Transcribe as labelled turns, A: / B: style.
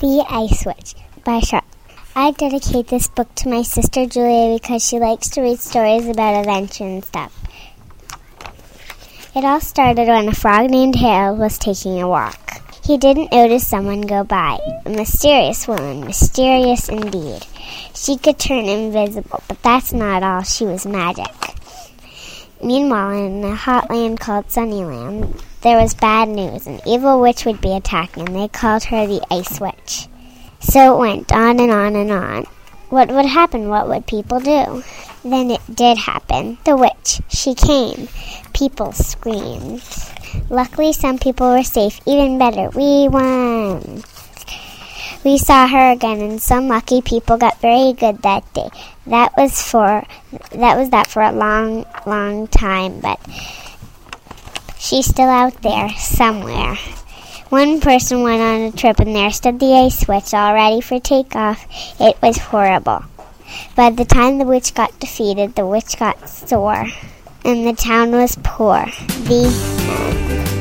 A: The Ice Witch by Charlotte. I dedicate this book to my sister Julia because she likes to read stories about adventure and stuff. It all started when a frog named Harold was taking a walk. He didn't notice someone go by. A mysterious woman, mysterious indeed. She could turn invisible, but that's not all. She was magic. Meanwhile, in a hot land called Sunnyland, there was bad news. An evil witch would be attacking. And they called her the Ice Witch. So it went on and on and on. What would happen? What would people do? Then it did happen. The witch. She came. People screamed. Luckily, some people were safe. Even better, we won. We saw her again, and some lucky people got very good that day. That was for that was that for a long, long time, but she's still out there somewhere. One person went on a trip, and there stood the ice witch, all ready for takeoff. It was horrible. By the time the witch got defeated, the witch got sore, and the town was poor. The.